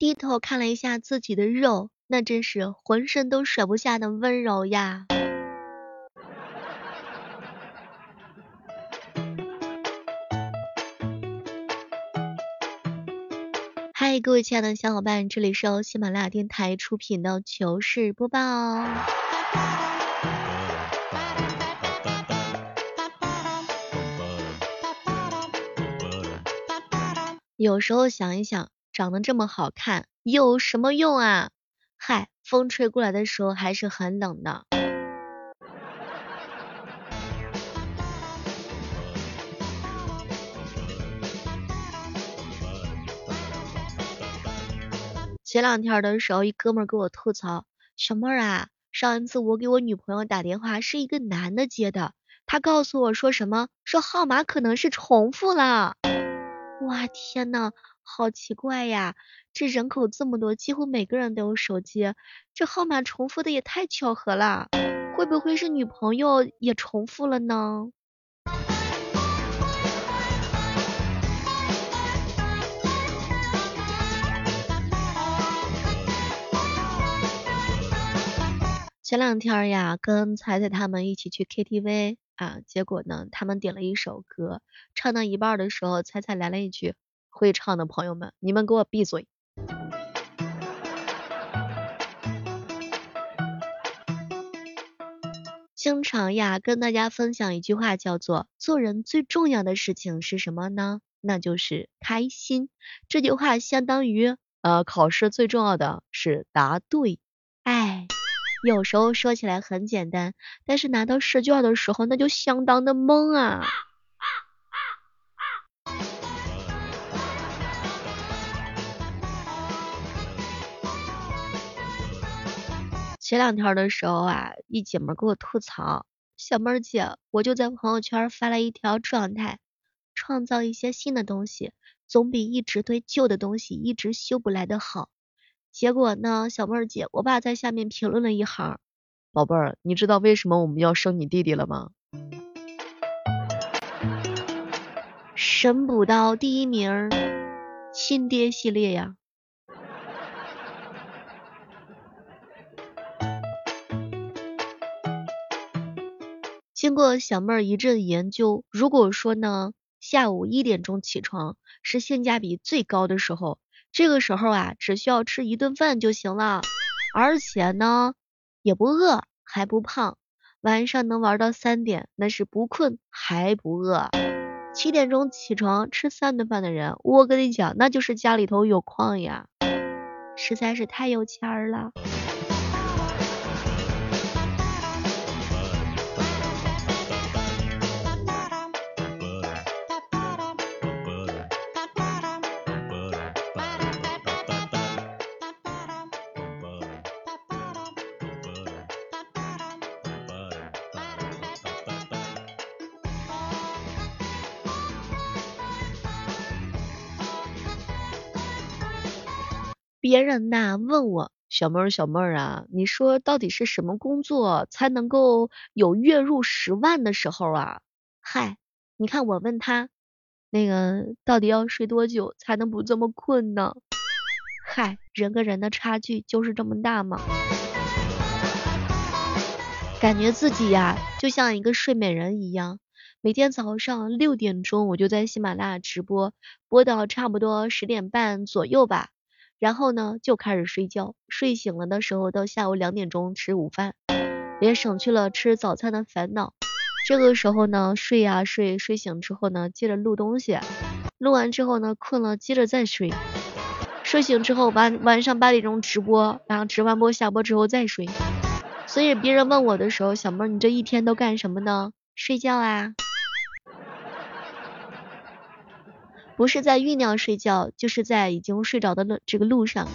低头看了一下自己的肉，那真是浑身都甩不下的温柔呀。嗨，各位亲爱的小伙伴，这里是由喜马拉雅电台出品的糗事播报。有时候想一想，长得这么好看有什么用啊？嗨，风吹过来的时候还是很冷的。前两天的时候，一哥们儿给我吐槽，小妹儿啊，上一次我给我女朋友打电话是一个男的接的，他告诉我说什么，说号码可能是重复了。哇天呐，好奇怪呀！这人口这么多，几乎每个人都有手机，这号码重复的也太巧合了。会不会是女朋友也重复了呢？前两天呀，跟彩彩他们一起去 KTV。啊，结果呢，他们点了一首歌，唱到一半的时候，彩彩来了一句：“会唱的朋友们，你们给我闭嘴。”经常呀，跟大家分享一句话，叫做“做人最重要的事情是什么呢？那就是开心。”这句话相当于呃，考试最重要的是答对。哎。有时候说起来很简单，但是拿到试卷的时候那就相当的懵啊。前两天的时候啊，一姐们给我吐槽，小妹儿姐，我就在朋友圈发了一条状态，创造一些新的东西，总比一直对旧的东西一直修不来的好。结果呢，小妹儿姐，我爸在下面评论了一行：“宝贝儿，你知道为什么我们要生你弟弟了吗？”神补刀第一名，亲爹系列呀。经过小妹儿一阵研究，如果说呢，下午一点钟起床是性价比最高的时候。这个时候啊，只需要吃一顿饭就行了，而且呢，也不饿还不胖，晚上能玩到三点，那是不困还不饿。七点钟起床吃三顿饭的人，我跟你讲，那就是家里头有矿呀，实在是太有钱儿了。别人呐问我小妹儿小妹儿啊，你说到底是什么工作才能够有月入十万的时候啊？嗨，你看我问他，那个到底要睡多久才能不这么困呢？嗨，人跟人的差距就是这么大吗？感觉自己呀就像一个睡美人一样，每天早上六点钟我就在喜马拉雅直播，播到差不多十点半左右吧。然后呢，就开始睡觉，睡醒了的时候到下午两点钟吃午饭，也省去了吃早餐的烦恼。这个时候呢，睡呀睡，睡醒之后呢，接着录东西，录完之后呢，困了接着再睡，睡醒之后晚晚上八点钟直播，然后直完播下播之后再睡。所以别人问我的时候，小妹儿你这一天都干什么呢？睡觉啊。不是在酝酿睡觉，就是在已经睡着的路这个路上。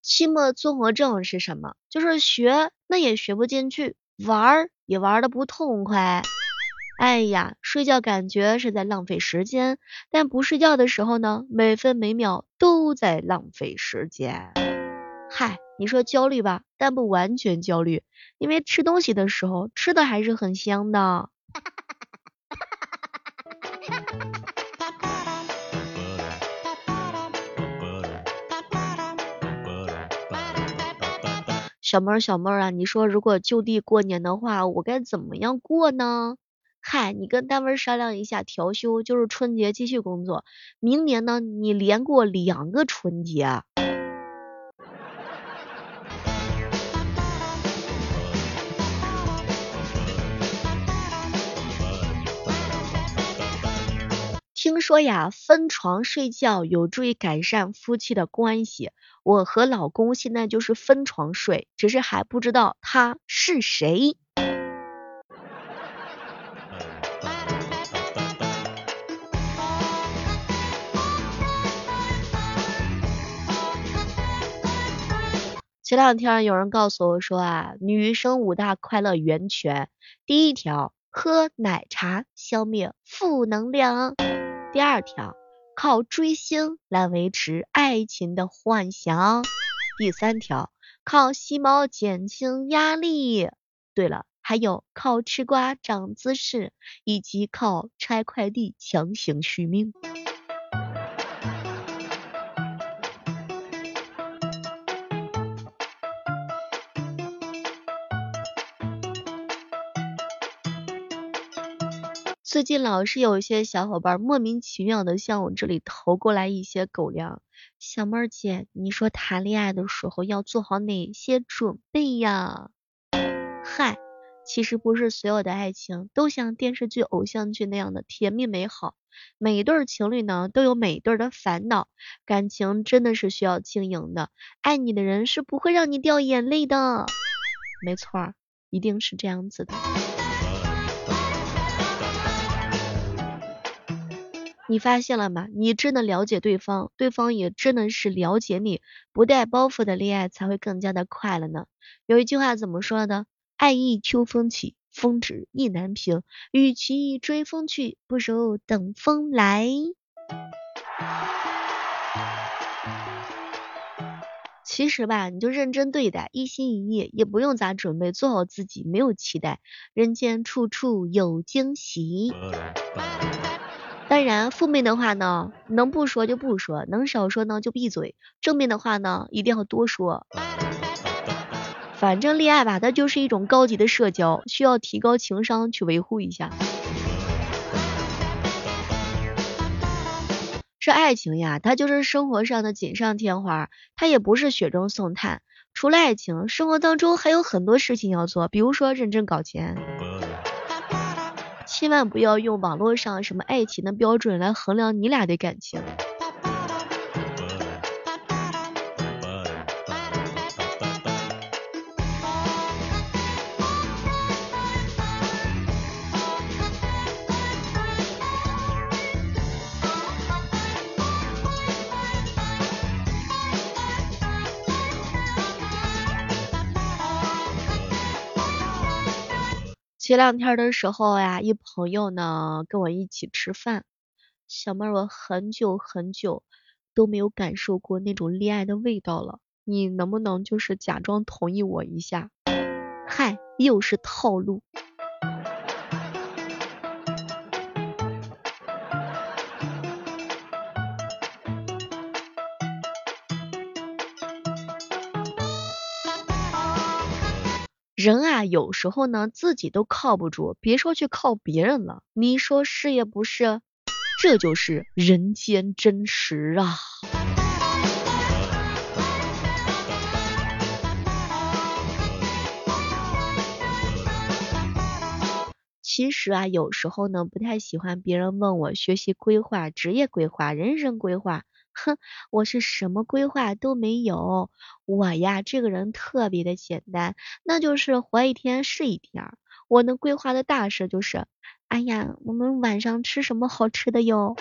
期末综合症是什么？就是学那也学不进去，玩也玩的不痛快。哎呀，睡觉感觉是在浪费时间，但不睡觉的时候呢，每分每秒都在浪费时间。嗨。你说焦虑吧，但不完全焦虑，因为吃东西的时候吃的还是很香的。小妹儿，小妹儿啊，你说如果就地过年的话，我该怎么样过呢？嗨，你跟单位商量一下调休，就是春节继续工作，明年呢你连过两个春节。听说呀，分床睡觉有助于改善夫妻的关系。我和老公现在就是分床睡，只是还不知道他是谁。前两天有人告诉我说啊，女生五大快乐源泉，第一条，喝奶茶消灭负能量。第二条，靠追星来维持爱情的幻想。第三条，靠吸猫减轻压力。对了，还有靠吃瓜涨姿势，以及靠拆快递强行续命。最近老是有一些小伙伴莫名其妙的向我这里投过来一些狗粮，小妹儿姐，你说谈恋爱的时候要做好哪些准备呀？嗨，其实不是所有的爱情都像电视剧、偶像剧那样的甜蜜美好，每一对情侣呢都有每一对的烦恼，感情真的是需要经营的，爱你的人是不会让你掉眼泪的，没错，一定是这样子的。你发现了吗？你真的了解对方，对方也真的是了解你。不带包袱的恋爱才会更加的快乐呢。有一句话怎么说的？爱意秋风起，风止意难平。与其追风去，不如等风来。其实吧，你就认真对待，一心一意，也不用咋准备，做好自己，没有期待。人间处处有惊喜。当然，负面的话呢，能不说就不说，能少说呢就闭嘴。正面的话呢，一定要多说。反正恋爱吧，它就是一种高级的社交，需要提高情商去维护一下。这爱情呀，它就是生活上的锦上添花，它也不是雪中送炭。除了爱情，生活当中还有很多事情要做，比如说认真搞钱。千万不要用网络上什么爱情的标准来衡量你俩的感情。前两天的时候呀，一朋友呢跟我一起吃饭，小妹儿，我很久很久都没有感受过那种恋爱的味道了，你能不能就是假装同意我一下？嗨，又是套路。人啊，有时候呢，自己都靠不住，别说去靠别人了。你说是也不是？这就是人间真实啊！其实啊，有时候呢，不太喜欢别人问我学习规划、职业规划、人生规划。哼，我是什么规划都没有，我呀这个人特别的简单，那就是活一天是一天。我能规划的大事就是，哎呀，我们晚上吃什么好吃的哟。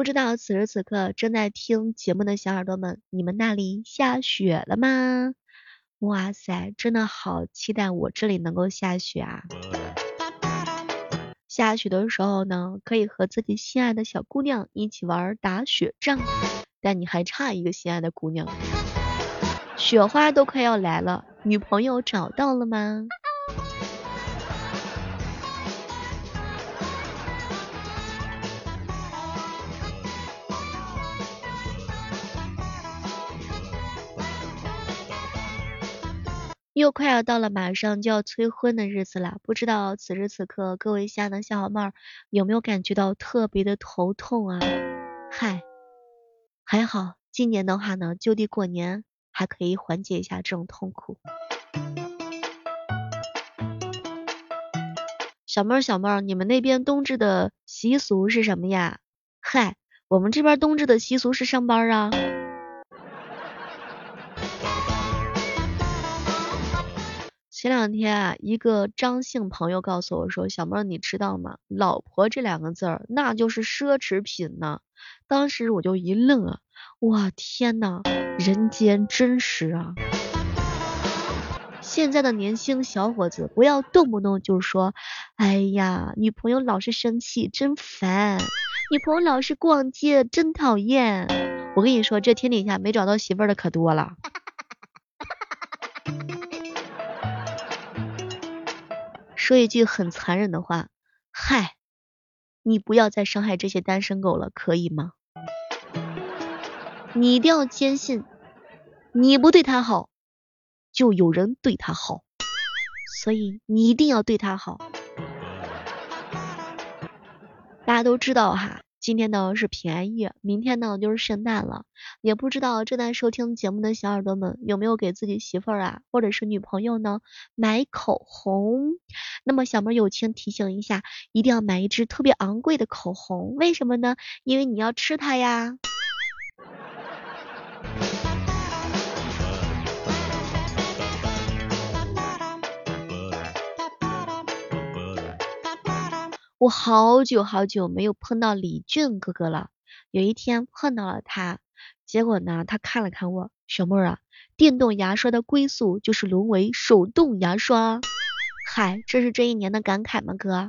不知道此时此刻正在听节目的小耳朵们，你们那里下雪了吗？哇塞，真的好期待我这里能够下雪啊！下雪的时候呢，可以和自己心爱的小姑娘一起玩打雪仗，但你还差一个心爱的姑娘。雪花都快要来了，女朋友找到了吗？又快要到了马上就要催婚的日子了，不知道此时此刻各位亲爱的小伙伴有没有感觉到特别的头痛啊？嗨，还好今年的话呢，就地过年还可以缓解一下这种痛苦。小妹儿小妹儿，你们那边冬至的习俗是什么呀？嗨，我们这边冬至的习俗是上班啊。前两天啊，一个张姓朋友告诉我说：“小妹，你知道吗？老婆这两个字儿，那就是奢侈品呢。”当时我就一愣啊，哇天呐，人间真实啊！现在的年轻小伙子，不要动不动就说：“哎呀，女朋友老是生气，真烦；女朋友老是逛街，真讨厌。”我跟你说，这天底下没找到媳妇儿的可多了。说一句很残忍的话，嗨，你不要再伤害这些单身狗了，可以吗？你一定要坚信，你不对他好，就有人对他好，所以你一定要对他好。大家都知道哈。今天呢是平安夜，明天呢就是圣诞了，也不知道正在收听节目的小耳朵们有没有给自己媳妇儿啊，或者是女朋友呢买口红？那么小妹友情提醒一下，一定要买一支特别昂贵的口红，为什么呢？因为你要吃它呀。我好久好久没有碰到李俊哥哥了，有一天碰到了他，结果呢，他看了看我，小妹儿啊，电动牙刷的归宿就是沦为手动牙刷，嗨，这是这一年的感慨吗，哥？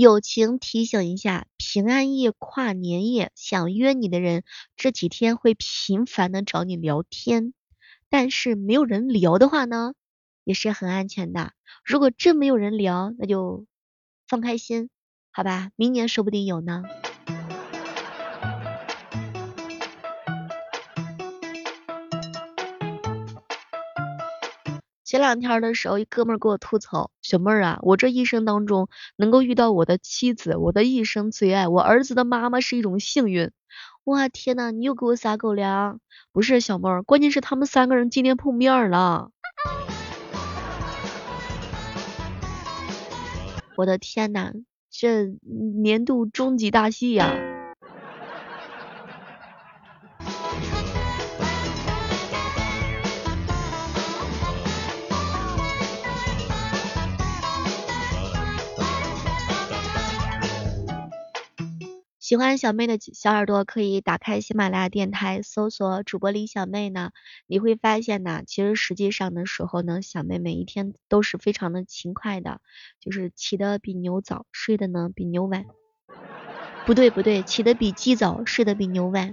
友情提醒一下。平安夜、跨年夜，想约你的人这几天会频繁的找你聊天，但是没有人聊的话呢，也是很安全的。如果真没有人聊，那就放开心，好吧，明年说不定有呢。前两天的时候，一哥们儿给我吐槽，小妹儿啊，我这一生当中能够遇到我的妻子，我的一生最爱，我儿子的妈妈是一种幸运。哇天呐，你又给我撒狗粮？不是小妹儿，关键是他们三个人今天碰面了。我的天呐，这年度终极大戏呀！喜欢小妹的小耳朵可以打开喜马拉雅电台，搜索主播李小妹呢，你会发现呢，其实实际上的时候呢，小妹每一天都是非常的勤快的，就是起的比牛早，睡的呢比牛晚，不对不对，起的比鸡早，睡的比牛晚。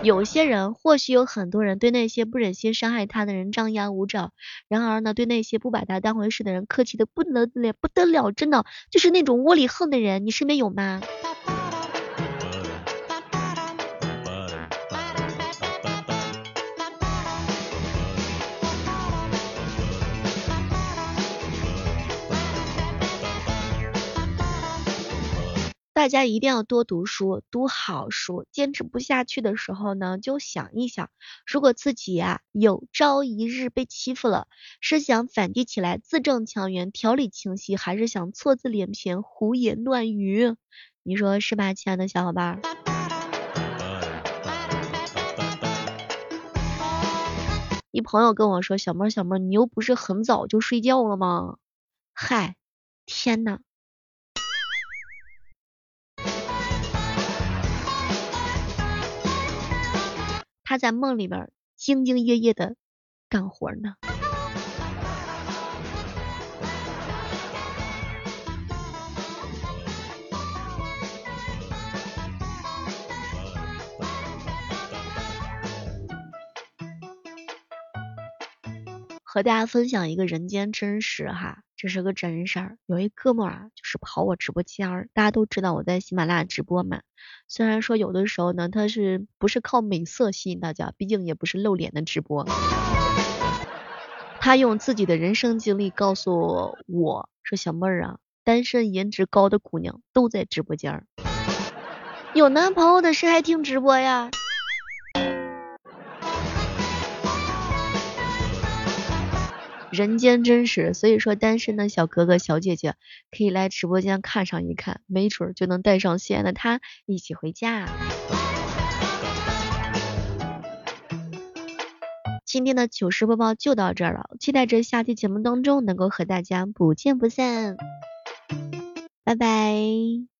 有些人，或许有很多人对那些不忍心伤害他的人张牙舞爪，然而呢，对那些不把他当回事的人客气的不得了，不得了，真的就是那种窝里横的人，你身边有吗？大家一定要多读书，读好书。坚持不下去的时候呢，就想一想，如果自己呀有朝一日被欺负了，是想反击起来自证强援，条理清晰，还是想错字连篇，胡言乱语？你说是吧，亲爱的小伙伴？一朋友跟我说，小妹儿，小妹儿，你又不是很早就睡觉了吗？嗨，天呐！他在梦里边兢兢业业的干活呢。和大家分享一个人间真实哈，这是个真事儿。有一哥们儿啊，就是跑我直播间儿，大家都知道我在喜马拉雅直播嘛。虽然说有的时候呢，他是不是靠美色吸引大家，毕竟也不是露脸的直播。他用自己的人生经历告诉我说：“小妹儿啊，单身颜值高的姑娘都在直播间儿，有男朋友的谁还听直播呀？”人间真实，所以说单身的小哥哥小姐姐可以来直播间看上一看，没准就能带上心爱的他一起回家。今天的糗事播报就到这儿了，期待着下期节目当中能够和大家不见不散，拜拜。